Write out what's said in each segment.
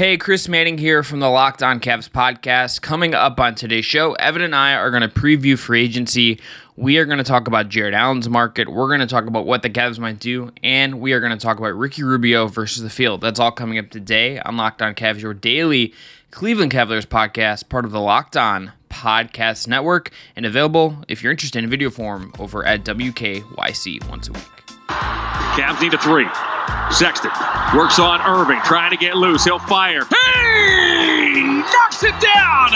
Hey, Chris Manning here from the Locked On Cavs podcast. Coming up on today's show, Evan and I are going to preview free agency. We are going to talk about Jarrett Allen's market. We're going to talk about what the Cavs might do, and we are going to talk about Ricky Rubio versus the field. That's all coming up today on Locked On Cavs, your daily Cleveland Cavaliers podcast, part of the Locked On Podcast Network, and available if you're interested in video form over at WKYC once a week. Cavs need a three. Sexton works on Irving, trying to get loose. He'll fire. Knocks it down!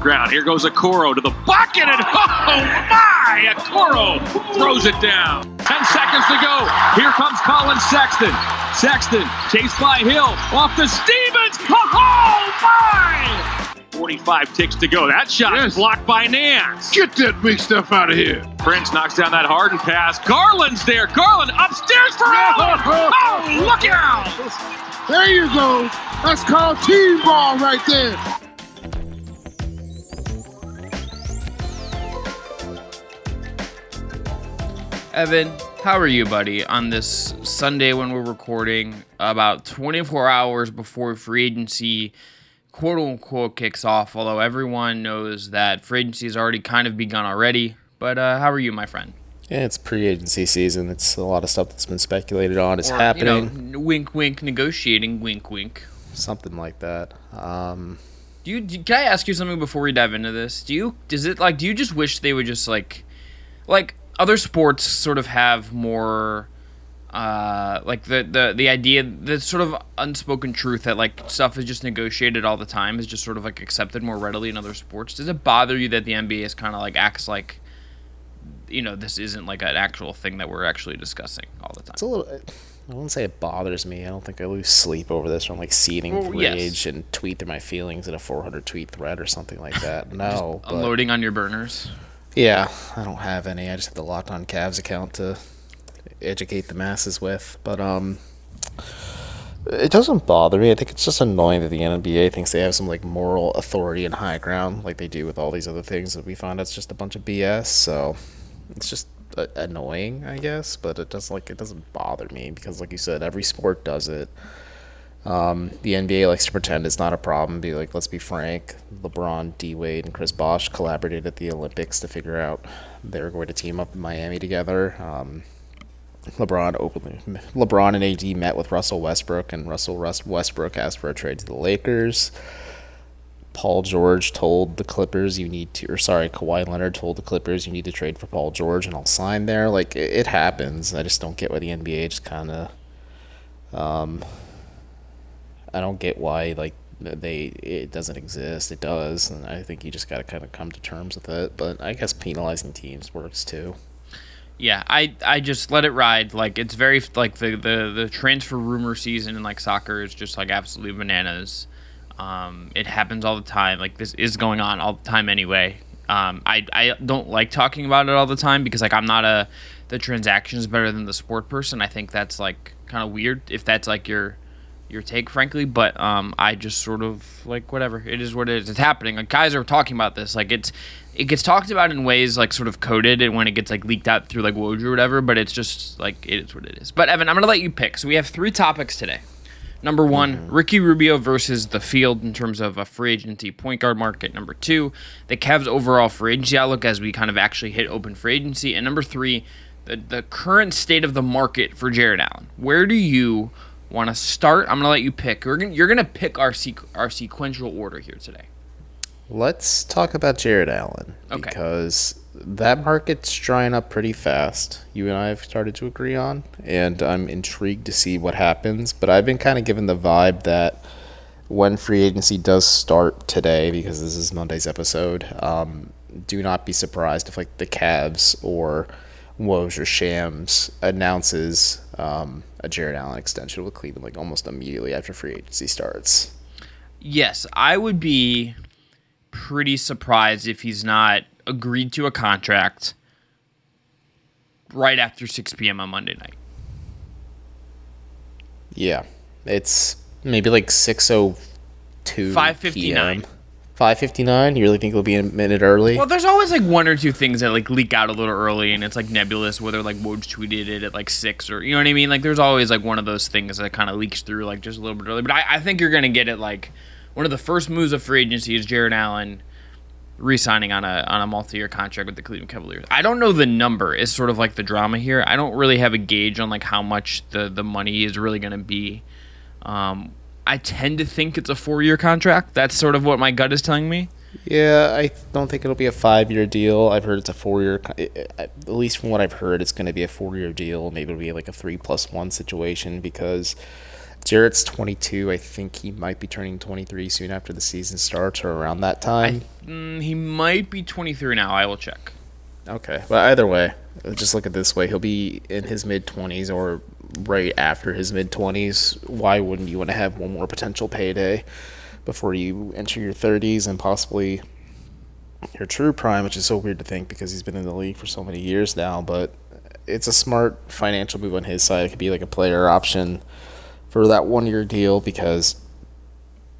Ground. Here goes Okoro to the bucket, and oh my! Okoro throws it down. Ten seconds to go. Here comes Collin Sexton. Sexton chased by Hill. Off to Stevens. Oh, oh my! 45 ticks to go. That shot Yes. blocked by Nance. Get that big stuff out of here. Prince knocks down that Harden pass. Garland's there. Garland upstairs for Allen. Oh, look out! There you go. That's called team ball right there. Evan, how are you, buddy, on this Sunday when we're recording, about 24 hours before free agency quote unquote kicks off? Although everyone knows that free agency has already kind of begun already. But uh, how are you, my friend? Yeah, it's pre-agency season. It's a lot of stuff that's been speculated on is Or, happening. You know, wink, wink, negotiating, wink, wink. Something like that. Um, Do you? Do, can I ask you something before we dive into this? Do you? Does it like? Do you just wish they would just like, like other sports sort of have more, uh, like the the the idea, the sort of unspoken truth that like stuff is just negotiated all the time is just sort of like accepted more readily in other sports. Does it bother you that the NBA is kind of like acts like, you know, this isn't like an actual thing that we're actually discussing all the time? it's a little. I wouldn't say it bothers me. I don't think I lose sleep over this from like seething Well, rage yes. and tweet through my feelings in a 400 tweet thread or something like that. No, but Unloading on your burners. yeah, I don't have any. I just have the Locked On Cavs account to educate the masses with. But um, it doesn't bother me. I think it's just annoying that the NBA thinks they have some like moral authority and high ground, like they do with all these other things that we find that's just a bunch of BS. So it's just uh, annoying, I guess. But it doesn't like it doesn't bother me because, like you said, every sport does it. Um, the NBA likes to pretend it's not a problem. Be like, let's be frank. LeBron, D Wade, and Chris Bosh collaborated at the Olympics to figure out they were going to team up in Miami together. Um, LeBron openly, LeBron and AD met with Russell Westbrook, and Russell Westbrook asked for a trade to the Lakers. Paul George told the Clippers you need to, or sorry, Kawhi Leonard told the Clippers you need to trade for Paul George, and I'll sign there. Like it, it happens. I just don't get why the NBA just kind of, um, I don't get why like they it doesn't exist. It does, and I think you just got to kind of come to terms with it. But I guess penalizing teams works too. Yeah, I I just let it ride. Like it's very like the the the transfer rumor season in like soccer is just like absolutely bananas. Um, it happens all the time. Like this is going on all the time anyway. Um, I I don't like talking about it all the time because like I'm not a the transaction is better than the sport person. I think that's like kind of weird if that's like your your take, frankly. But um, I just sort of like whatever. It is what it is. It's happening. Like guys are talking about this. Like it's it gets talked about in ways like sort of coded and when it gets like leaked out through like Woj or whatever. But it's just like it is what it is. But Evan, I'm gonna let you pick. So we have three topics today. Number one, mm-hmm. Ricky Rubio versus the field in terms of a free agency point guard market. Number two, the Cavs' overall free agency outlook as we kind of actually hit open free agency. And number three, the, the current state of the market for Jarrett Allen. Where do you want to start? I'm going to let you pick. We're gonna, you're going to pick our, sequ- our sequential order here today. Let's talk about Jarrett Allen Okay. because that market's drying up pretty fast. You and I have started to agree on, and I'm intrigued to see what happens. But I've been kind of given the vibe that when free agency does start today, because this is Monday's episode, um, do not be surprised if like the Cavs or Woj or Shams announces um, a Jarrett Allen extension with Cleveland like almost immediately after free agency starts. Yes, I would be pretty surprised if he's not agreed to a contract right after 6 p.m. on Monday night. Yeah, it's maybe like six oh two 5:59. Five fifty nine. You really think it'll be a minute early? Well, there's always like one or two things that like leak out a little early, and it's like nebulous whether like Woj tweeted it at like six or you know what I mean. Like there's always like one of those things that kind of leaks through like just a little bit early. But I, I think you're gonna get it like one of the first moves of free agency is Jarrett Allen re-signing on a on a multi-year contract with the Cleveland Cavaliers. I don't know the number. Is sort of like the drama here. I don't really have a gauge on like how much the the money is really going to be. Um, I tend to think it's a four-year contract. That's sort of what my gut is telling me. Yeah, I don't think it'll be a five year deal. I've heard it's a four year. At least from what I've heard, it's going to be a four year deal. Maybe it'll be like a three plus one situation because Jarrett's 22. I think he might be turning 23 soon after the season starts or around that time. I, mm, he might be 23 now. I will check. Okay, but either way, just look at this way. He'll be in his mid 20s or right after his mid 20s. Why wouldn't you want to have one more potential payday before you enter your 30s and possibly your true prime, which is so weird to think because he's been in the league for so many years now, but it's a smart financial move on his side. It could be like a player option for that one year deal because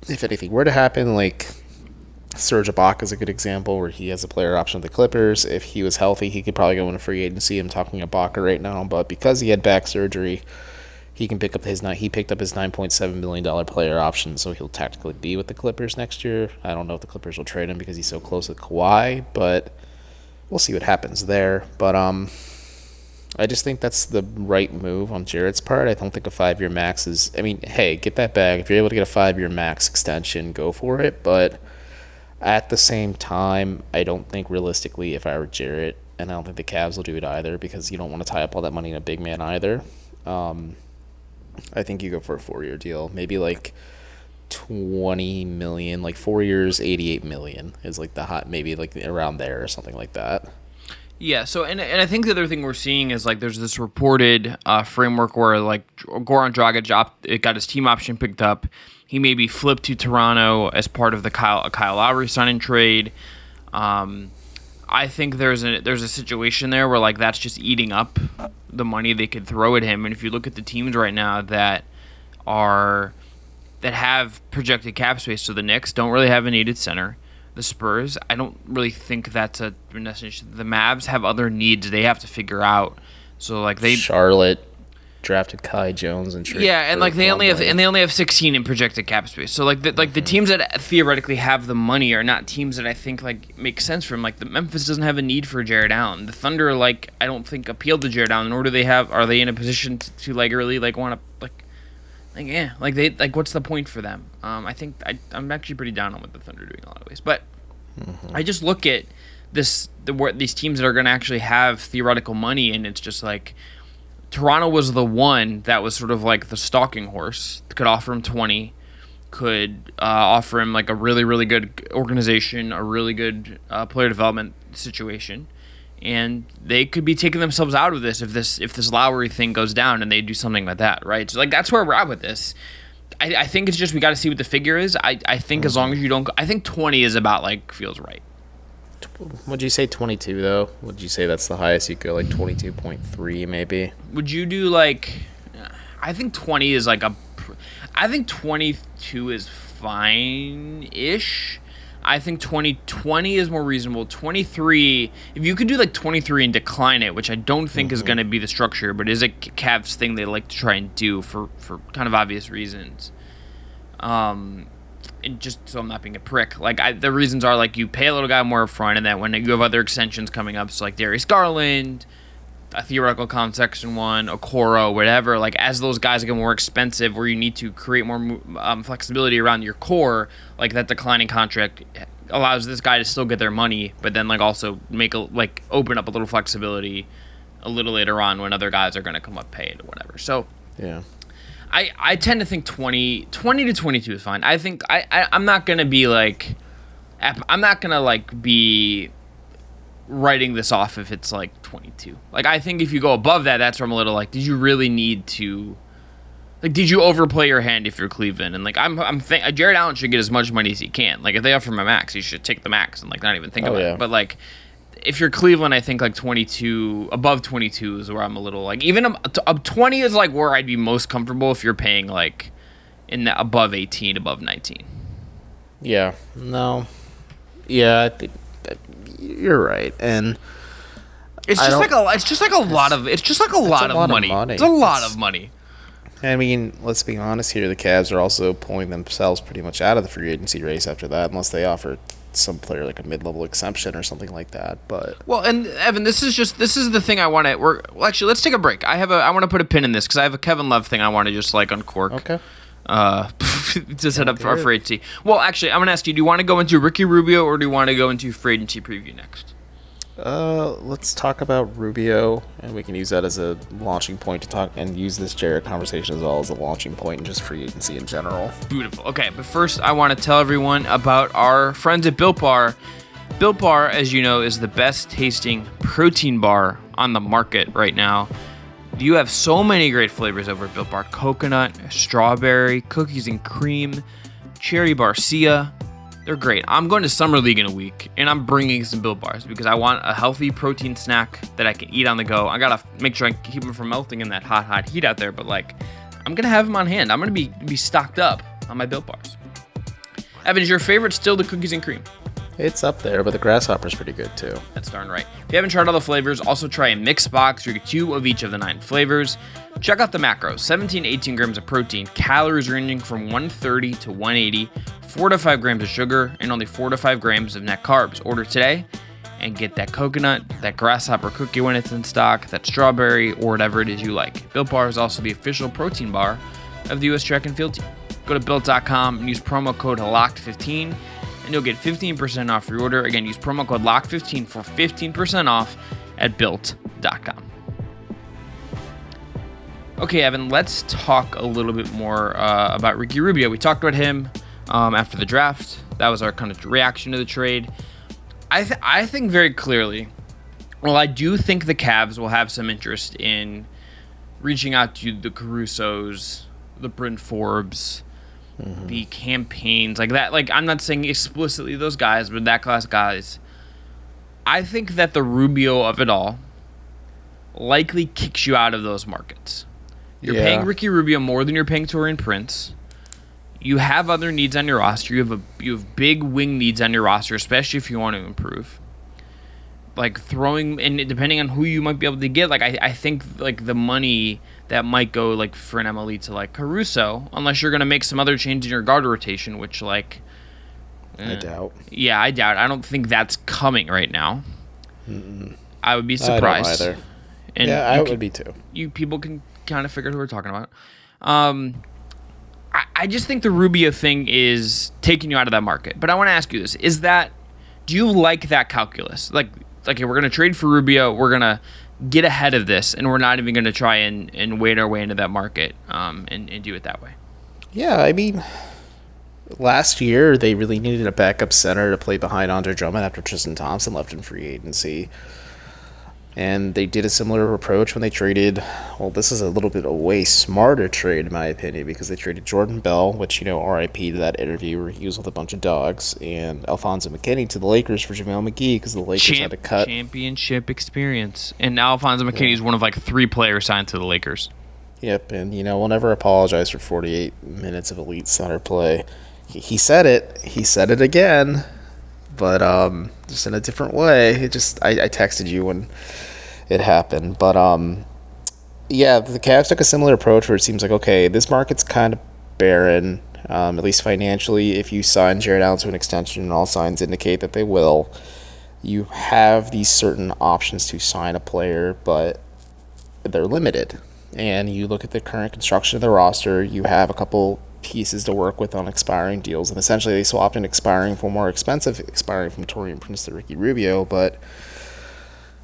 if anything were to happen, like Serge Ibaka is a good example where he has a player option with the Clippers. If he was healthy, he could probably go into free agency. I'm talking Ibaka right now, but because he had back surgery, he can pick up his nine. he picked up his 9.7 million dollar player option, so he'll tactically be with the Clippers next year. I don't know if the Clippers will trade him because he's so close with Kawhi, but we'll see what happens there. But um, I just think that's the right move on Jarrett's part. I don't think a five year max is. I mean, hey, get that bag. If you're able to get a five year max extension, go for it. But at the same time, I don't think realistically, if I were Jarrett, and I don't think the Cavs will do it either because you don't want to tie up all that money in a big man either. Um, I think you go for a four year deal. Maybe like 20 million, like four years, 88 million is like the hot, maybe like around there or something like that. Yeah. So, and and I think the other thing we're seeing is like there's this reported uh, framework where like Goran Dragic op- it got his team option picked up. He may be flipped to Toronto as part of the Kyle Kyle Lowry signing trade. Um, I think there's a there's a situation there where like that's just eating up the money they could throw at him. And if you look at the teams right now that are that have projected cap space, so the Knicks don't really have a needed center the Spurs. I don't really think that's a necessity. The Mavs have other needs they have to figure out. So like they Charlotte drafted Kai Jones and yeah, and like they only have and they only have 16 in projected cap space. So like the, like mm-hmm. the teams that theoretically have the money are not teams that I think like make sense for him. Like the Memphis doesn't have a need for Jarrett Allen. The Thunder like I don't think appeal to Jarrett Allen. Nor do they have are they in a position to, to like really like want to like like yeah, like they like what's the point for them? Um, I think I I'm actually pretty down on what the Thunder are doing a lot of ways, but mm-hmm. I just look at this the these teams that are going to actually have theoretical money, and it's just like Toronto was the one that was sort of like the stalking horse. Could offer him twenty, could uh, offer him like a really really good organization, a really good uh, player development situation and they could be taking themselves out of this if this if this Lowry thing goes down and they do something like that, right? So like that's where we're at with this. I, I think it's just we got to see what the figure is. I, I think as long as you don't, I think twenty is about like feels right. Would you say twenty two though? Would you say that's the highest you go? Like twenty two point three maybe. Would you do like? I think twenty is like a. I think twenty two is fine ish. I think 2020 is more reasonable. 23, if you could do like 23 and decline it, which I don't think mm-hmm. is going to be the structure, but is a Cavs thing they like to try and do for, for kind of obvious reasons. Um, and just so I'm not being a prick, like I, the reasons are like you pay a little guy more upfront, and then when you have other extensions coming up, so like Darius Garland, a theoretical comp section one, Okoro, whatever. Like as those guys get more expensive, where you need to create more um, flexibility around your core, like that declining contract allows this guy to still get their money, but then like also make a like open up a little flexibility a little later on when other guys are going to come up paid or whatever. So yeah. I, I tend to think 20, 20 to 22 is fine. I think I, I I'm not going to be like I'm not going to like be writing this off if it's like 22. Like I think if you go above that, that's where I'm a little like, did you really need to? Like, did you overplay your hand if you're Cleveland? And like, I'm, I'm think uh, Jarrett Allen should get as much money as he can. Like, if they offer him a max, he should take the max and like not even think oh, about yeah. it. But like, if you're Cleveland, I think like 22, above 22 is where I'm a little like, even um, up, uh, 20 is like where I'd be most comfortable if you're paying like in the above 18, above 19. Yeah, no, Yeah, I think that- you're right. And It's just like a it's just like a lot of it's just like a lot, a of, lot of money. money. It's a lot It's- of money. I mean, let's be honest here. The Cavs are also pulling themselves pretty much out of the free agency race after that, unless they offer some player like a mid-level exemption or something like that. But Well, and Evan, this is just this is the thing I want to. We're well, actually let's take a break. I have a I want to put a pin in this because I have a Kevin Love thing I want to just like uncork. okay, Uh, to set up for our free agency. Well, actually, I'm gonna ask you: Do you want to go into Ricky Rubio or do you want to go into free agency preview next? Uh, let's talk about Rubio, and we can use that as a launching point to talk and use this Jarrett conversation as well as a launching point and just free agency in general. Beautiful. Okay, but first, I want to tell everyone about our friends at Built Bar. Built Bar, as you know, is the best tasting protein bar on the market right now. You have so many great flavors over at Built Bar coconut, strawberry, cookies and cream, cherry barcia. They're great. I'm going to Summer League in a week, and I'm bringing some Built Bars because I want a healthy protein snack that I can eat on the go. I gotta make sure I keep them from melting in that hot, hot heat out there, but like, I'm gonna have them on hand. I'm gonna be be stocked up on my Built Bars. Evan, is your favorite still the cookies and cream? It's up there, but the grasshopper's pretty good too. That's darn right. If you haven't tried all the flavors, also try a mixed box. You get two of each of the nine flavors. Check out the macros 17 18 grams of protein, calories ranging from 130 to 180, 4 to 5 grams of sugar, and only 4 to 5 grams of net carbs. Order today and get that coconut, that grasshopper cookie when it's in stock, that strawberry, or whatever it is you like. Built Bar is also the official protein bar of the U.S. track and field team. Go to built.com and use promo code LOCKED15 and you'll get 15% off your order. Again, use promo code LOCK15 for 15% off at built.com. Okay, Evan, let's talk a little bit more uh, about Ricky Rubio. We talked about him um, after the draft. That was our kind of reaction to the trade. I, th- I think very clearly, well, I do think the Cavs will have some interest in reaching out to the Carusos, the Bryn Forbes, the campaigns like that. Like I'm not saying explicitly those guys, but that class guys. I think that the Rubio of it all likely kicks you out of those markets. You're Yeah. paying Ricky Rubio more than you're paying Taurean Prince. You have other needs on your roster. You have a you have big wing needs on your roster, especially if you want to improve. Like throwing and depending on who you might be able to get, like I, I think like the money that might go like for an MLE to like Caruso, unless you're gonna make some other change in your guard rotation, which like I doubt. yeah, I doubt. I don't think that's coming right now. I would be I don't surprised. either. And yeah, I would can- be too. you people can kind of figure out who we're talking about. Um, I, I just think the Rubio thing is taking you out of that market. But I want to ask you this: Is that do you like that calculus? Like, like okay, we're gonna trade for Rubio. We're gonna get ahead of this, and we're not even gonna try and, and wade our way into that market um, and, and do it that way. Yeah, I mean, last year they really needed a backup center to play behind Andre Drummond after Tristan Thompson left in free agency. And they did a similar approach when they traded. Well, this is a little bit a way smarter trade, in my opinion, because they traded Jordan Bell, which, you know, RIP to that interview where he was with a bunch of dogs, and Alfonzo McKinnie to the Lakers for JaVale McGee because the Lakers had to cut. championship experience, and now Alfonzo McKinnie is one of like three players signed to the Lakers. Yep, and you know we'll never apologize for 48 minutes of elite center play. He, he said it. He said it again, but um, just in a different way. It just I, I texted you when it happened, but um, yeah, the Cavs took a similar approach where it seems like okay, this market's kind of barren, um, at least financially. If you sign Jarrett Allen to an extension, and all signs indicate that they will, you have these certain options to sign a player, but they're limited. And you look at the current construction of the roster, you have a couple pieces to work with on expiring deals. And essentially, they swapped an expiring for more expensive expiring from Taurean Prince to Ricky Rubio. But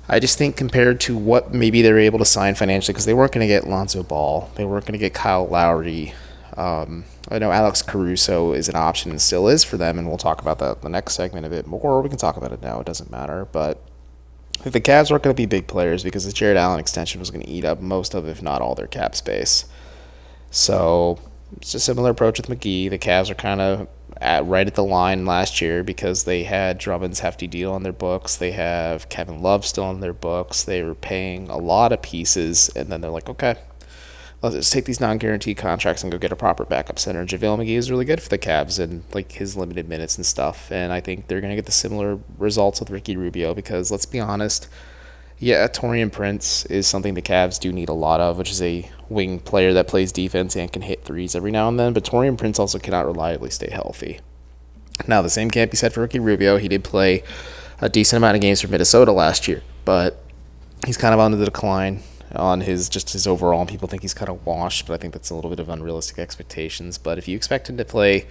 I just think compared to what maybe they were able to sign financially, because they weren't going to get Lonzo Ball, they weren't going to get Kyle Lowry. Um, I know Alex Caruso is an option and still is for them, and we'll talk about that in the next segment a bit more. We can talk about it now; it doesn't matter. But the Cavs weren't going to be big players because the Jarrett Allen extension was going to eat up most of, if not all, their cap space. So it's a similar approach with McGee. The Cavs are kind of at right at the line last year because they had Drummond's hefty deal on their books. They have Kevin Love still on their books. They were paying a lot of pieces, and then they're like, okay, let's just take these non-guaranteed contracts and go get a proper backup center. JaVale McGee is really good for the Cavs and like his limited minutes and stuff. And I think they're gonna get the similar results with Ricky Rubio because let's be honest, yeah, Taurean Prince is something the Cavs do need a lot of, which is a wing player that plays defense and can hit threes every now and then. But Taurean Prince also cannot reliably stay healthy. Now the same can't be said for Ricky Rubio. He did play a decent amount of games for Minnesota last year, but he's kind of on the decline on his just his overall. People think he's kind of washed, but I think that's a little bit of unrealistic expectations. But if you expect him to play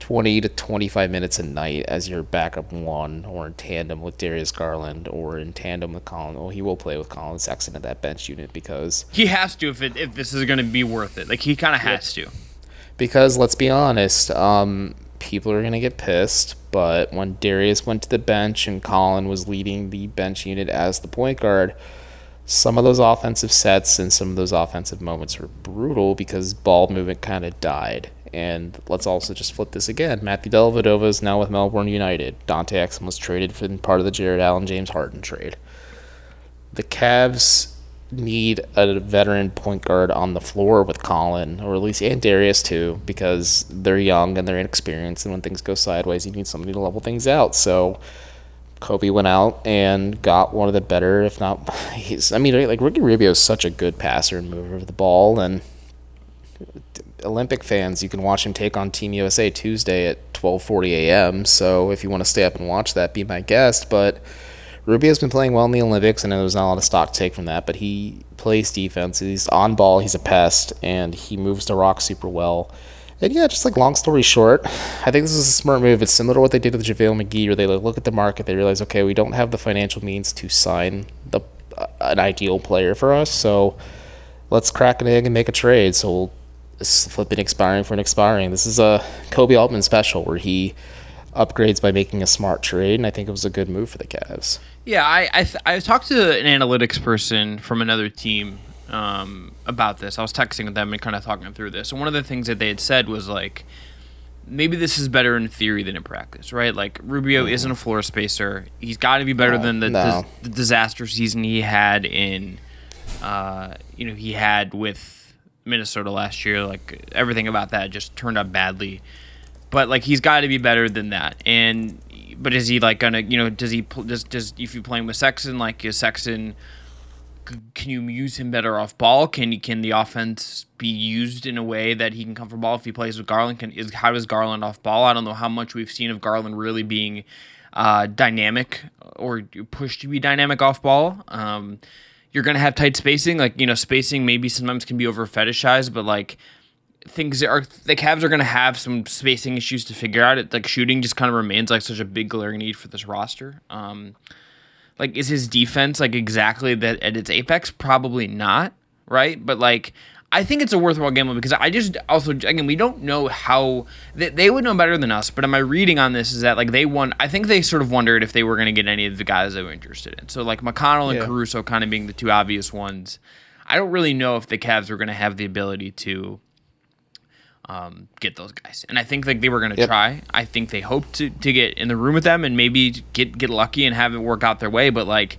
20 to 25 minutes a night as your backup one, or in tandem with Darius Garland, or in tandem with Collin, well, he will play with Collin Sexton at that bench unit because he has to if it, if this is going to be worth it. Like he kind of has yep. to. Because let's be honest, um, people are going to get pissed. But when Darius went to the bench and Collin was leading the bench unit as the point guard some of those offensive sets and some of those offensive moments were brutal because ball movement kind of died. And let's also just flip this again. Matthew Dellavedova is now with Melbourne United. Dante Exum was traded for part of the Jarrett Allen James Harden trade. The Cavs need a veteran point guard on the floor with Collin, or at least and Darius too, because they're young and they're inexperienced, and when things go sideways, you need somebody to level things out. So Koby went out and got one of the better, if not, he's. I mean, like Ricky Rubio is such a good passer and mover of the ball, and Olympic fans, you can watch him take on Team USA Tuesday at 12:40 a.m. So if you want to stay up and watch that, be my guest. But Rubio's been playing well in the Olympics, and there's not a lot of stock to take from that. But he plays defense. He's on ball. He's a pest, and he moves the rock super well. And yeah, just like long story short, I think this is a smart move. It's similar to what they did with JaVale McGee, where they like, look at the market, they realize, okay, we don't have the financial means to sign the uh, an ideal player for us, so let's crack an egg and make a trade. So we'll flip an expiring for an expiring. This is a Koby Altman special where he upgrades by making a smart trade, and I think it was a good move for the Cavs. Yeah, I I, th- I talked to an analytics person from another team um, about this. I was texting with them and kind of talking through this. And one of the things that they had said was like, maybe this is better in theory than in practice, right? Like Rubio mm-hmm. isn't a floor spacer. He's got to be better no, than the, no. the, the, disaster season he had in, uh, you know, he had with Minnesota last year. Like everything about that just turned out badly. But like he's got to be better than that. And but is he like gonna, you know, does he does does if you're playing with Sexton, like is Sexton can you use him better off ball? Can he can the offense be used in a way that he can come from ball if he plays with Garland? Can is how does Garland off ball? I don't know how much we've seen of Garland really being uh, dynamic or pushed to be dynamic off ball. Um, you're gonna have tight spacing, like you know, spacing maybe sometimes can be over fetishized, but like things are the Cavs are gonna have some spacing issues to figure out. It like shooting just kind of remains like such a big glaring need for this roster. Um, like, is his defense like exactly that at its apex? Probably not, right? But like, I think it's a worthwhile gamble because I just also again we don't know how they, they would know better than us. But my reading on this is that like they won. I think they sort of wondered if they were going to get any of the guys they were interested in. So like McConnell and yeah. Caruso kind of being the two obvious ones. I don't really know if the Cavs were going to have the ability to um, get those guys. And I think like they were going to yep. try. I think they hoped to, to get in the room with them and maybe get get lucky and have it work out their way. But like,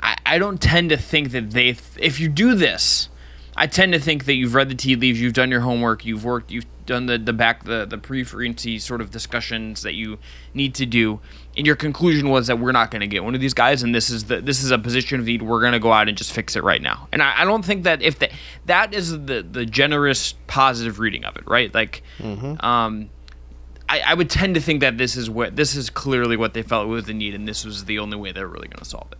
I, I don't tend to think that they. If you do this, I tend to think that you've read the tea leaves, you've done your homework, you've worked, you've done the the back the the pre-free sort of discussions that you need to do, and your conclusion was that we're not going to get one of these guys, and this is the this is a position of need. We're going to go out and just fix it right now. And I, I don't think that if the, that is the the generous positive reading of it, right? Like, mm-hmm. um, I, I would tend to think that this is what this is clearly what they felt was the need, and this was the only way they're really going to solve it.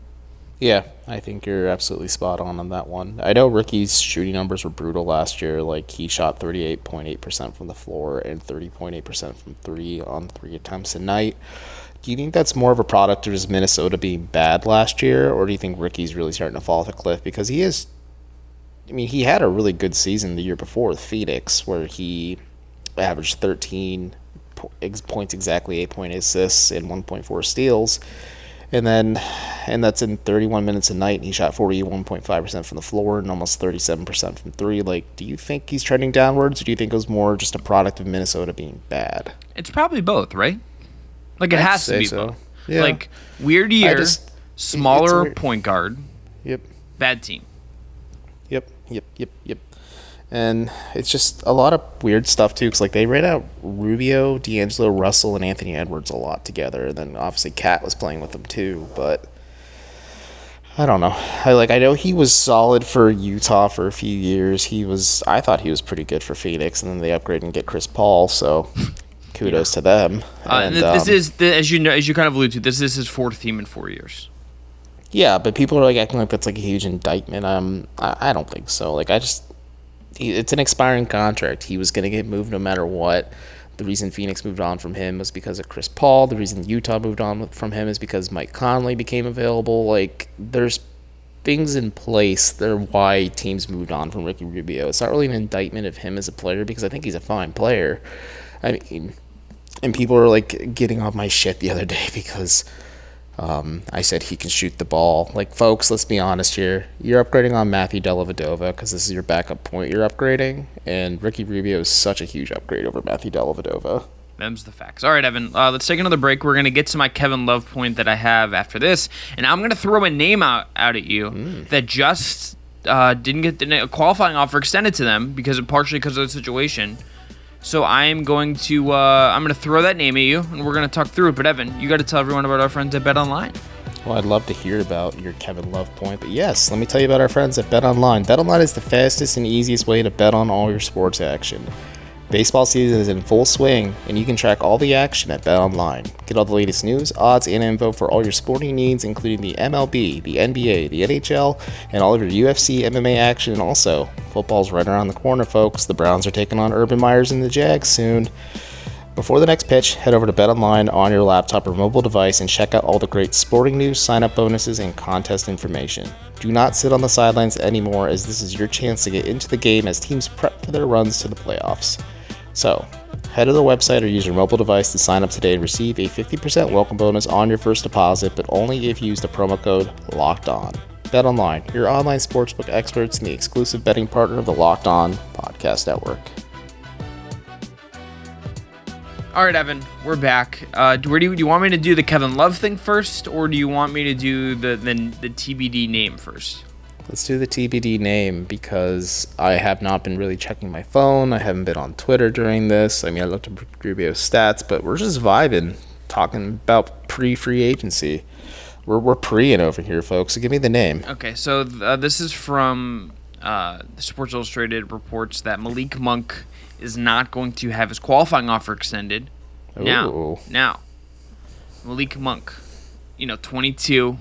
Yeah, I think you're absolutely spot on on that one. I know Ricky's shooting numbers were brutal last year. Like he shot 38.8% from the floor and 30.8% from three on three attempts a night. Do you think that's more of a product of just Minnesota being bad last year, or do you think Ricky's really starting to fall off a cliff because he is? I mean, he had a really good season the year before with Phoenix, where he averaged 13 points exactly, eight point assists, and 1.4 steals and then and that's in 31 minutes a night and he shot 41.5% from the floor and almost 37% from three. Like do you think he's trending downwards or do you think it was more just a product of minnesota being bad? It's probably both right? Like it I'd has to be so. both. Yeah. like weird year just, smaller point guard. Yep. Bad team. Yep yep yep yep And it's just a lot of weird stuff too, because like they ran out Rubio, D'Angelo Russell, and Anthony Edwards a lot together, and then obviously KAT was playing with them too. But I don't know. I like I know he was solid for Utah for a few years. He was I thought he was pretty good for Phoenix, and then they upgrade and get Chris Paul. So kudos to them. Uh, And, th- this um, is the, as you know, as you kind of alluded to. This is his fourth team in four years. Yeah, but people are like acting like that's like a huge indictment. Um, I, I don't think so. Like I just, it's an expiring contract. He was gonna get moved no matter what. The reason Phoenix moved on from him was because of Chris Paul. The reason Utah moved on from him is because Mike Conley became available. Like there's things in place there why teams moved on from Ricky Rubio. It's not really an indictment of him as a player because I think he's a fine player. I mean, and people are like getting on my shit the other day because um, I said he can shoot the ball. Like, folks, let's be honest here. You're upgrading on Matthew Dellavedova because this is your backup point you're upgrading, and Ricky Rubio is such a huge upgrade over Matthew Dellavedova. Them's the facts. All right, Evan. Uh, let's take another break. We're gonna get to my Kevin Love point that I have after this, and I'm gonna throw a name out out at you Hmm. that just uh, didn't get the, a qualifying offer extended to them because of, partially because of the situation. So I'm going to uh, I'm gonna throw that name at you, and we're gonna talk through it. But Evan, you got to tell everyone about our friends at Bet Online. Well, I'd love to hear about your Kevin Love point, but yes, let me tell you about our friends at Bet Online. Bet Online is the fastest and easiest way to bet on all your sports action. Baseball season is in full swing, and you can track all the action at BetOnline. Get all the latest news, odds, and info for all your sporting needs, including the MLB, the NBA, the NHL, and all of your UFC, MMA action. Also, football's right around the corner, folks. The Browns are taking on Urban Myers and the Jags soon. Before the next pitch, head over to BetOnline on your laptop or mobile device and check out all the great sporting news, sign up bonuses, and contest information. Do not sit on the sidelines anymore, as this is your chance to get into the game as teams prep for their runs to the playoffs. So, head to the website or use your mobile device to sign up today and receive a 50% welcome bonus on your first deposit, but only if you use the promo code LOCKED ON. BetOnline, your online sportsbook experts and the exclusive betting partner of the Locked On Podcast Network. All right, Evan, we're back. Uh, do, where do, you, do you want me to do the Kevin Love thing first, or do you want me to do the the, the TBD name first? Let's do the TBD name because I have not been really checking my phone. I haven't been on Twitter during this. I mean, I looked at Rubio's stats, but we're just vibing, talking about pre free agency. We're, we're preing over here, folks. So give me the name. Okay, so uh, this is from uh, Sports Illustrated reports that Malik Monk is not going to have his qualifying offer extended. Now, now, Malik Monk, you know, 22,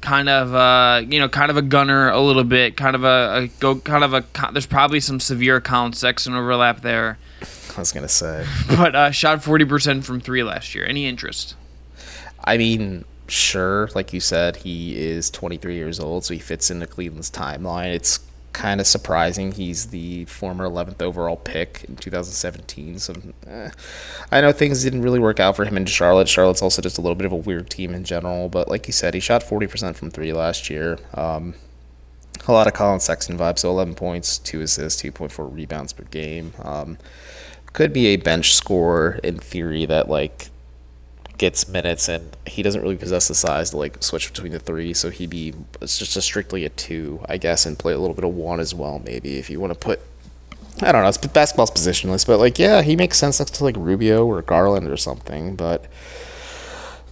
kind of, uh, you know, kind of a gunner a little bit, kind of a, a go, kind of a. There's probably some severe Collin Sexton overlap there, I was going to say. but uh, shot 40% from three last year. Any interest? I mean, sure, like you said, he is 23 years old, so he fits into Cleveland's timeline. It's kind of surprising he's the former 11th overall pick in 2017. So eh. I know things didn't really work out for him in Charlotte. Charlotte's also just a little bit of a weird team in general, but like you said, he shot 40% from three last year. Um, a lot of Collin Sexton vibes, so 11 points, 2 assists, 2.4 rebounds per game. Um, could be a bench scorer in theory that, like, gets minutes and he doesn't really possess the size to like switch between the three so he'd be it's just a strictly a two i guess and play a little bit of one as well maybe if you want to put i don't know it's basketball's positionless but like yeah he makes sense next to like rubio or garland or something but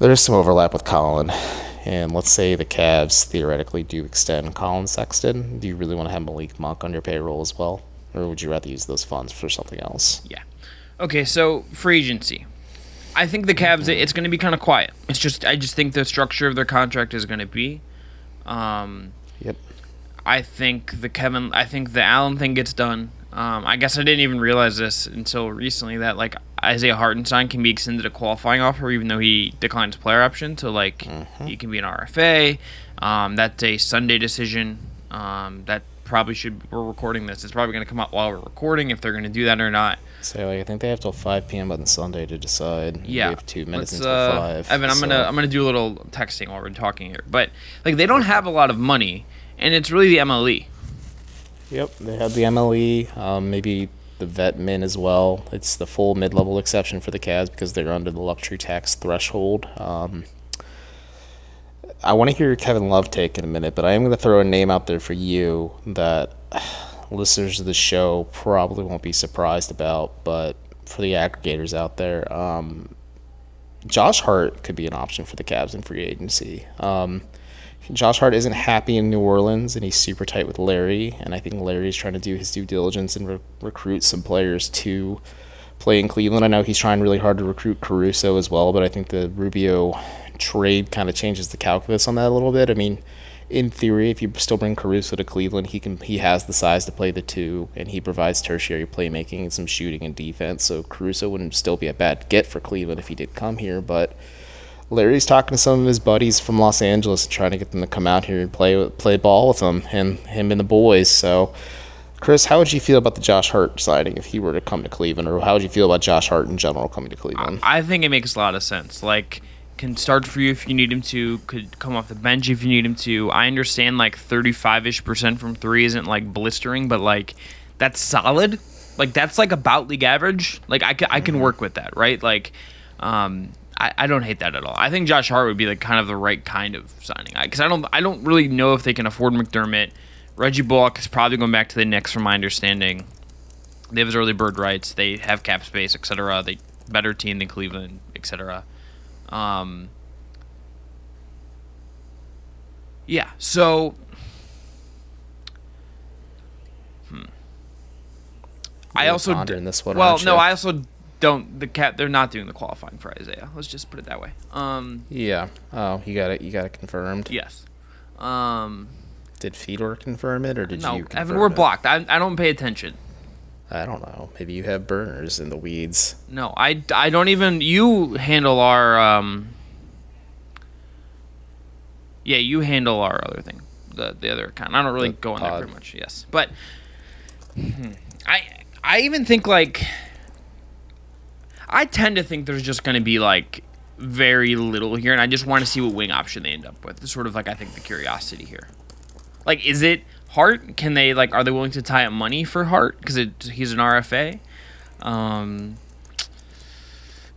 there's some overlap with colin and let's say the Cavs theoretically do extend Collin Sexton. Do you really want to have Malik Monk on your payroll as well? Or would you rather use those funds for something else? Yeah. Okay, so free agency. I think the Cavs it's going to be kind of quiet. It's just I just think the structure of their contract is going to be um Yep. I think the Kevin I think the Allen thing gets done. Um, I guess I didn't even realize this until recently that like Isaiah Hartenstein can be extended a qualifying offer even though he declines player option. So like he can be an RFA. Um, that's a Sunday decision. Um, that probably should we're recording this. It's probably going to come out while we're recording if they're going to do that or not. So like, I think they have till 5 p.m. on Sunday to decide. Yeah, We have two minutes Let's, until uh, 5. Evan, I'm so- gonna I'm gonna do a little texting while we're talking here, but like they don't have a lot of money, and it's really the MLE. Yep, they have the MLE, um, maybe the vet min as well. It's the full mid level exception for the Cavs because they're under the luxury tax threshold. Um, I want to hear your Kevin Love take in a minute, but I am going to throw a name out there for you that listeners of the show probably won't be surprised about, but for the aggregators out there, um, Josh Hart could be an option for the Cavs in free agency. Um, Josh Hart isn't happy in New Orleans, and he's super tight with Larry. And I think Larry's trying to do his due diligence and re- recruit some players to play in Cleveland. I know he's trying really hard to recruit Caruso as well, but I think the Rubio trade kind of changes the calculus on that a little bit. I mean, in theory, if you still bring Caruso to Cleveland, he can he has the size to play the two, and he provides tertiary playmaking and some shooting and defense. So Caruso wouldn't still be a bad get for Cleveland if he did come here. But Larry's talking to some of his buddies from Los Angeles and trying to get them to come out here and play play ball with him and him and the boys. So. Chris, how would you feel about the Josh Hart signing if he were to come to Cleveland, or how would you feel about Josh Hart in general coming to Cleveland? I think it makes a lot of sense. Like, can start for you if you need him to, could come off the bench if you need him to. I understand like 35 ish percent from three isn't like blistering, but like that's solid. Like, that's like about league average. Like, I can, I can work with that, right? Like, um, I, I don't hate that at all. I think Josh Hart would be like kind of the right kind of signing because I, I don't I don't really know if they can afford McDermott. Reggie Bullock is probably going back to the Knicks, from my understanding. They have his early bird rights. They have cap space, etc. They better team than Cleveland, etc. Um, yeah. So, hmm. I also pondering this one, well, no. I also don't the cat. They're not doing the qualifying for Isaiah. Let's just put it that way. Um, Yeah. Oh, you got it. You got it confirmed. yes. Um, Did Fedor confirm it, or did no, you? Evan, we're it? blocked. I, I don't pay attention. I don't know. Maybe you have burners in the weeds. No, I, I don't even. You handle our. Um, yeah, you handle our other thing, the the other account. I don't really The go in there very much. Yes, but hmm, I I even think like I tend to think there's just going to be like very little here, and I just want to see what wing option they end up with. It's sort of like I think the curiosity here. Like, is it Hart? Can they like? Are they willing to tie up money for Hart because he's an RFA? Um,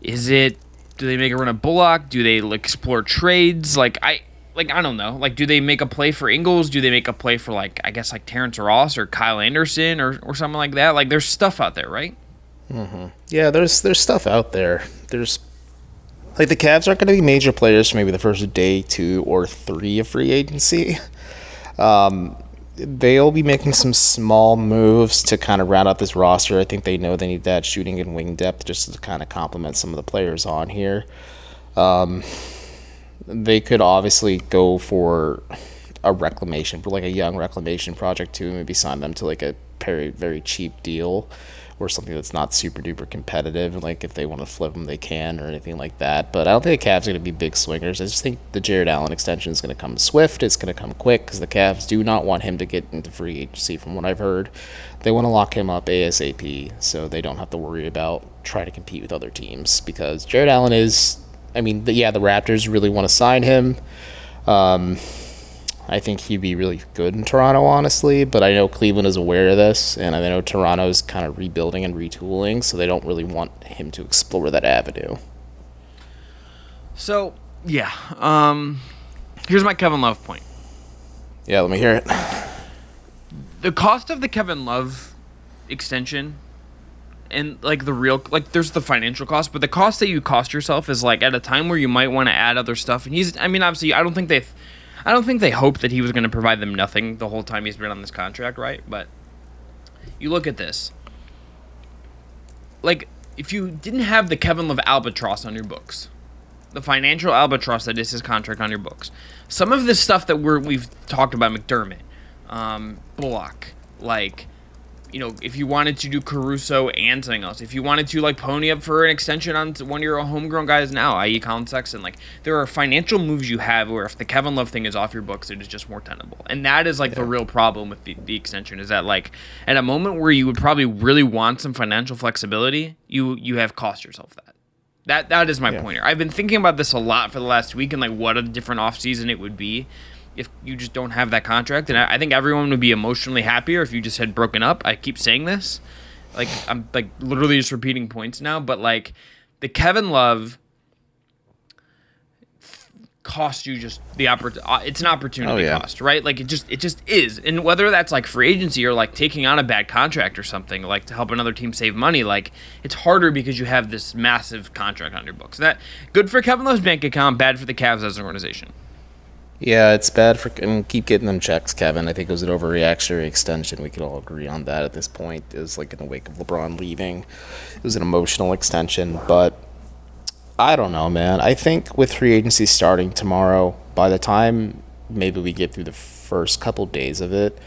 is it? Do they make a run at Bullock? Do they like, explore trades? Like I, like I don't know. Like, do they make a play for Ingles? Do they make a play for like I guess like Terrence Ross or Kyle Anderson or or something like that? Like, there's stuff out there, right? Mhm. Yeah, there's there's stuff out there. There's like the Cavs aren't going to be major players for maybe the first day, two, or three of free agency. Um, they'll be making some small moves to kind of round out this roster. I think they know they need that shooting and wing depth just to kind of complement some of the players on here. Um, they could obviously go for a reclamation, for like a young reclamation project too. Maybe sign them to like a very very cheap deal or something that's not super duper competitive. Like if they want to flip them, they can or anything like that. But I don't think the Cavs are going to be big swingers. I just think the Jarrett Allen extension is going to come swift. It's going to come quick because the Cavs do not want him to get into free agency. From what I've heard, they want to lock him up asap so they don't have to worry about trying to compete with other teams because Jarrett Allen is. I mean, yeah, the Raptors really want to sign him. Um, I think he'd be really good in Toronto, honestly. But I know Cleveland is aware of this, and I know Toronto's kind of rebuilding and retooling, so they don't really want him to explore that avenue. So yeah. Um, here's my Kevin Love point. Yeah, let me hear it. the cost of the Kevin Love extension and like the real like there's the financial cost, but the cost that you cost yourself is like at a time where you might want to add other stuff. And he's I mean obviously I don't think they I don't think they hoped that he was going to provide them nothing the whole time he's been on this contract, right? But you look at this. Like if you didn't have the Kevin Love albatross on your books, the financial albatross that is his contract on your books. Some of this stuff that we're we've talked about McDermott, um, Bullock, like you know, if you wanted to do Caruso and something else, if you wanted to like pony up for an extension on one of your homegrown guys now, i.e. Collin Sexton, like there are financial moves you have where if the Kevin Love thing is off your books, it is just more tenable, and that is like the real problem with the, the extension is that like at a moment where you would probably really want some financial flexibility, you you have cost yourself that. That that is my Yeah. point here. I've been thinking about this a lot for the last week and like what a different offseason it would be if you just don't have that contract. And I, I think everyone would be emotionally happier if you just had broken up. I keep saying this. Like I'm like literally just repeating points now, but like the Kevin Love costs you just the oppor- uh, it's an opportunity Oh, yeah. cost, right? Like it just it just is. And whether that's like free agency or like taking on a bad contract or something, like to help another team save money, like it's harder because you have this massive contract on your books. That good for Kevin Love's bank account, bad for the Cavs as an organization. Yeah, it's bad for and keep getting them checks, Kevin. I think it was an overreactionary extension. We could all agree on that at this point. It was like in the wake of LeBron leaving. It was an emotional extension, but I don't know, man. I think with free agency starting tomorrow, by the time maybe we get through the first couple days of it,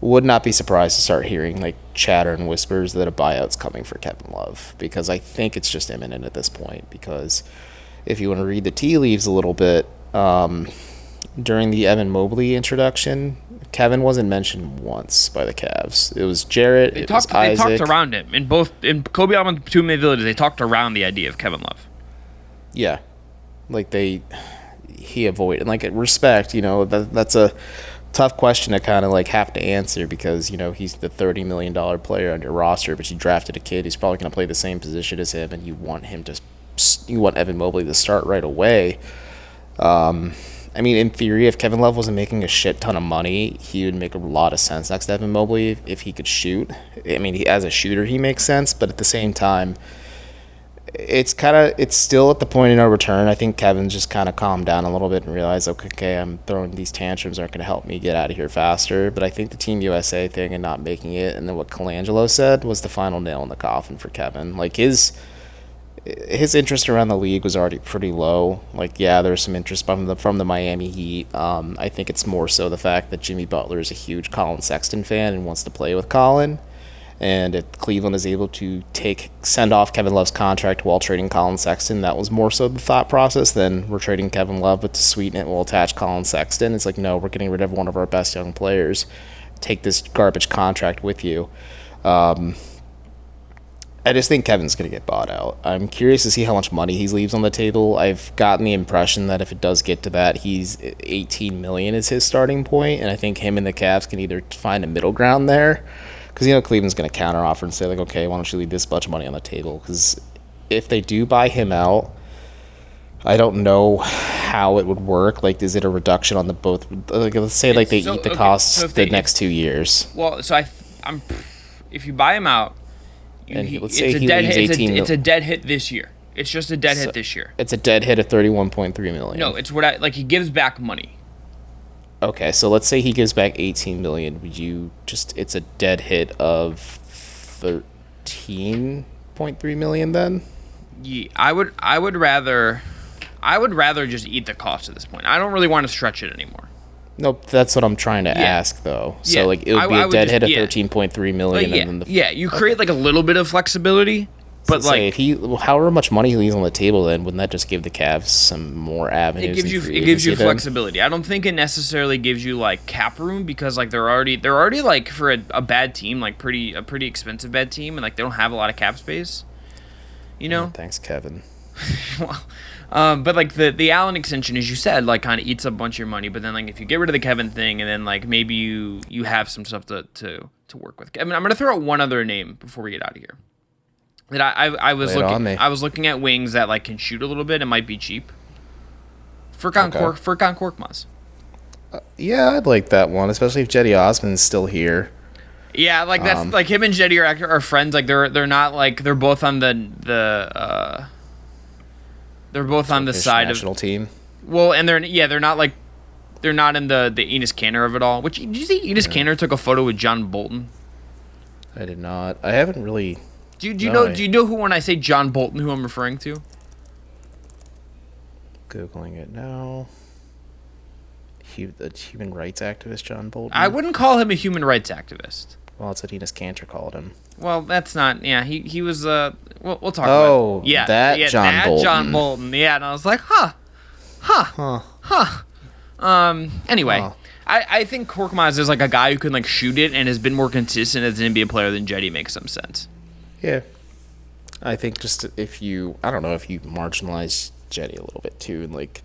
would not be surprised to start hearing like chatter and whispers that a buyout's coming for Kevin Love because I think it's just imminent at this point. Because if you want to read the tea leaves a little bit, um, during the Evan Mobley introduction, Kevin wasn't mentioned once by the Cavs. It was Jarrett. They it talked was they talked around him in both in Koby Altman two May Village. They talked around the idea of Kevin Love. Yeah, like they he avoided like respect. You know that that's a tough question to kind of like have to answer because you know he's the thirty million dollar player on your roster, but you drafted a kid who's probably going to play the same position as him, and you want him to you want Evan Mobley to start right away. Um, I mean, in theory, if Kevin Love wasn't making a shit ton of money, he would make a lot of sense next to Evan Mobley if, he could shoot. I mean, he, as a shooter, he makes sense, but at the same time, it's kind of it's still at the point in our return. I think Kevin's just kind of calmed down a little bit and realized, okay, okay, I'm throwing these tantrums aren't going to help me get out of here faster. But I think the Team USA thing and not making it, and then what Colangelo said was the final nail in the coffin for Kevin. Like his his interest around the league was already pretty low. Like, yeah, there's some interest from the from the Miami Heat. Um, I think it's more so the fact that Jimmy Butler is a huge Collin Sexton fan and wants to play with Collin. And if Cleveland is able to take send off Kevin Love's contract while trading Collin Sexton, that was more so the thought process than we're trading Kevin Love, but to sweeten it, we'll attach Collin Sexton. It's like, no, we're getting rid of one of our best young players. Take this garbage contract with you. Um, I just think Kevin's going to get bought out. I'm curious to see how much money he leaves on the table. I've gotten the impression that if it does get to that, he's uh, 18 million is his starting point, and I think him and the Cavs can either find a middle ground there, because you know Cleveland's going to counteroffer and say like, okay, why don't you leave this much money on the table? Because if they do buy him out, I don't know how it would work. Like, is it a reduction on the both? Like, let's say like they So, eat the okay, costs so the next two years. Well, so I, I'm, if you buy him out, And he, let's it's say a he dead leaves hit. It's a, mil- it's a dead hit this year. It's just a dead So- hit this year. It's a dead hit of 31.3 million. No, it's what I like. He gives back money. Okay, so let's say he gives back 18 million. Would you just it's a dead hit of 13.3 million then? Yeah, I would. I would rather. I would rather just eat the cost at this point. I don't really want to stretch it anymore. Nope, that's what I'm trying to Yeah. ask though. So Yeah, like it would I- be a dead hit of yeah. 13.3 million Like, yeah, and then the yeah. You create like a little bit of flexibility, but so like if he however much money he leaves on the table then wouldn't that just give the Cavs some more avenues? it gives you it gives you then? flexibility. I don't think it necessarily gives you like cap room because like they're already they're already like for a, a bad team like pretty a pretty expensive bad team and like they don't have a lot of cap space. You know, Thanks, Kevin. well, um, but like the the Allen extension, as you said, like kind of eats up a bunch of your money. But then like if you get rid of the Kevin thing, and then like maybe you you have some stuff to to to work with. I mean, I'm gonna throw out one other name before we get out of here. That I I, I was Lay looking. I was looking at wings that like can shoot a little bit and might be cheap. Furkan Okay. Kork Furkan Korkmaz. Yeah, I'd like that one, especially if Cedi Osman's still here. Yeah, like that's Um, like him and Cedi are, are friends. Like they're they're not like they're both on the the uh they're both on the side of national team. Well, and they're yeah, they're not like they're not in the the Enes Kanter of it all. Which did you see Enes Kanter took a photo with John Bolton? I did not. I haven't really Do you, do you No, know I- do you know who when I say John Bolton who I'm referring to? googling it now. Hu- the human rights activist John Bolton. I wouldn't call him a human rights activist. Well, that's what Enes Kanter called him. Well, that's not. Yeah, he he was. Uh, we'll, we'll talk. Oh, about it. yeah, that yeah, John that John Bolton. Bolton. Yeah, and I was like, huh, huh, huh. Um. Anyway, Huh. I I think Korkmaz is like a guy who can like shoot it and has been more consistent as an NBA player than Cedi makes some sense. Yeah. I think just if you, I don't know, if you marginalize Cedi a little bit too, and like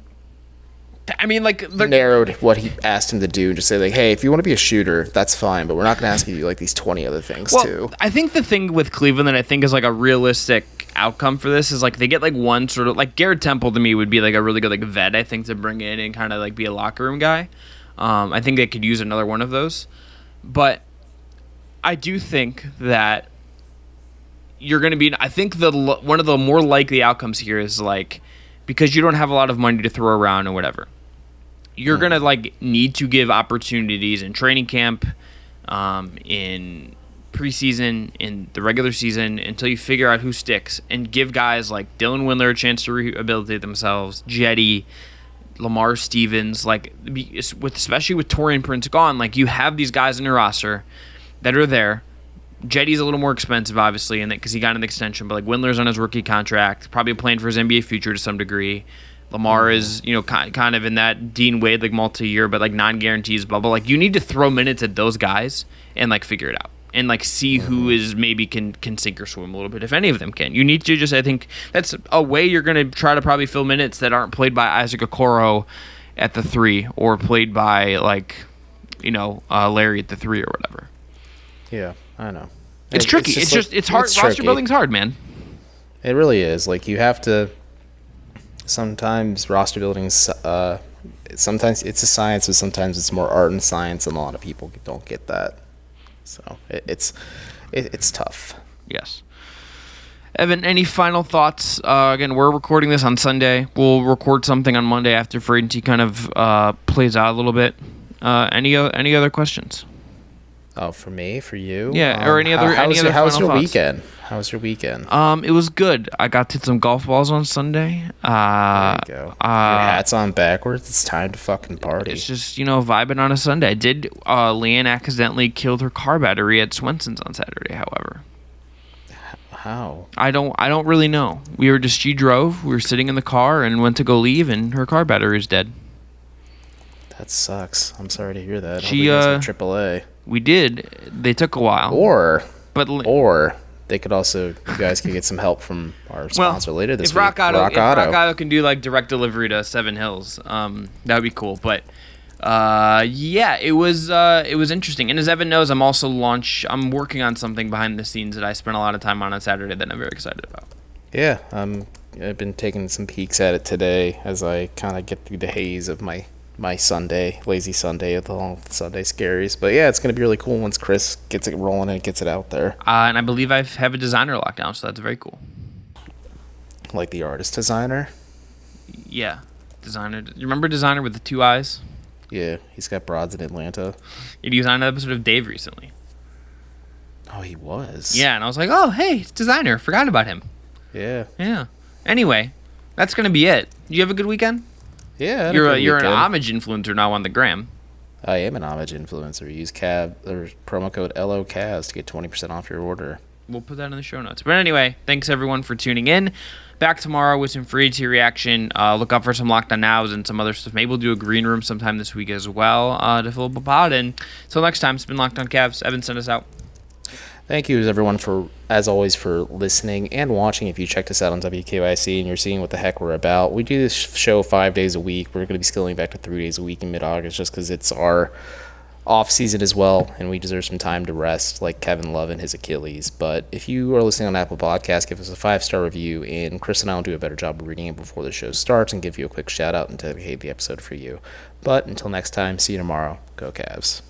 I mean, like narrowed what he asked him to do, and just say like, hey, if you want to be a shooter, that's fine, but we're not going to ask you to do like these twenty other things Well, too. I think the thing with Cleveland that I think is like a realistic outcome for this is like they get like one sort of like Garrett Temple to me would be like a really good like vet I think to bring in and kind of like be a locker room guy. Um, I think they could use another one of those, but I do think that you're going to be. I think the one of the more likely outcomes here is like because you don't have a lot of money to throw around or whatever. You're gonna like need to give opportunities in training camp, um, in preseason, in the regular season until you figure out who sticks, and give guys like Dylan Windler a chance to rehabilitate themselves, Cedi, Lamar Stevens, like with especially with Taurean Prince gone, like you have these guys in your roster that are there. Cedi's a little more expensive, obviously, and because he got an extension, but like Windler's on his rookie contract, probably playing for his NBA future to some degree. Lamar is, you know, ki- kind of in that Dean Wade like multi-year, but like non-guarantees bubble. Like you need to throw minutes at those guys and like figure it out and like see who is maybe can can sink or swim a little bit if any of them can. You need to just I think that's a way you're going to try to probably fill minutes that aren't played by Isaac Okoro at the three or played by like you know uh, Larry at the three or whatever. Yeah, I know. It's It- tricky. It's just, like- it's hard. roster tricky. building's hard, man. It really is. Like you have to. Sometimes roster buildings. Uh, sometimes it's a science, but sometimes it's more art and science, and a lot of people don't get that. So it, it's it, it's tough. Yes. Evan, any final thoughts? Uh, again, we're recording this on Sunday. We'll record something on Monday after free agency kind of uh, plays out a little bit. Uh, any any other questions? Oh, for me, for you, Yeah, or any other- How, any was other your, how was your thoughts? weekend? How was your weekend? Um, it was good. I got to hit some golf balls on Sunday. Uh, there you go. uh, your hat's on backwards. It's time to fucking party. It's just you know vibing on a Sunday. I did. Uh, Leanne accidentally killed her car battery at Swenson's on Saturday. However, how? I don't. I don't really know. We were just. She drove. We were sitting in the car and went to go leave, and her car battery is dead. That sucks. I'm sorry to hear that. She, uh, AAA. We did. They took a while, Or but l- or they could also you guys could get some help from our well, sponsor later this if week. Rock Auto, Rock if Auto. Rock Auto can do like direct delivery to Seven Hills, um, that would be cool. But uh, yeah, it was uh, it was interesting. And as Evan knows, I'm also launch. I'm working on something behind the scenes that I spent a lot of time on on Saturday that I'm very excited about. Yeah, um, I've been taking some peeks at it today as I kind of get through the haze of my my Sunday, lazy Sunday the Sunday scaries. But yeah, it's gonna be really cool once Chris gets it rolling and gets it out there, Uh, and I believe I have a designer lockdown, so that's very cool. like the artist Desiigner. Yeah, Desiigner. You remember Desiigner with the two eyes? Yeah, he's got broads in Atlanta. He was on an episode of Dave recently. Oh, he was. Yeah, and I was like, oh hey, it's Desiigner. Forgot about him. Yeah. Yeah. Anyway, that's gonna be it. You have a good weekend. Yeah. You're a, you're an homage influencer now on the gram. I am an homage influencer. Use cab or promo code LOCAS to get twenty percent off your order. We'll put that in the show notes. But anyway, thanks everyone for tuning in. Back tomorrow with some free tea reaction. Uh, look out for some lockdown nows and some other stuff. Maybe we'll do a green room sometime this week as well uh, to fill up a pod. And until next time, it's been Locked On Cavs. Evan, send us out. Thank you, everyone, for as always for listening and watching. If you checked us out on WKYC and you're seeing what the heck we're about, we do this show five days a week. We're going to be scaling back to three days a week in mid-August, just because it's our off season as well, and we deserve some time to rest, like Kevin Love and his Achilles. But if you are listening on Apple Podcasts, give us a five star review, and Chris and I will do a better job of reading it before the show starts and give you a quick shout out and dedicate the episode for you. But until next time, see you tomorrow. Go Cavs.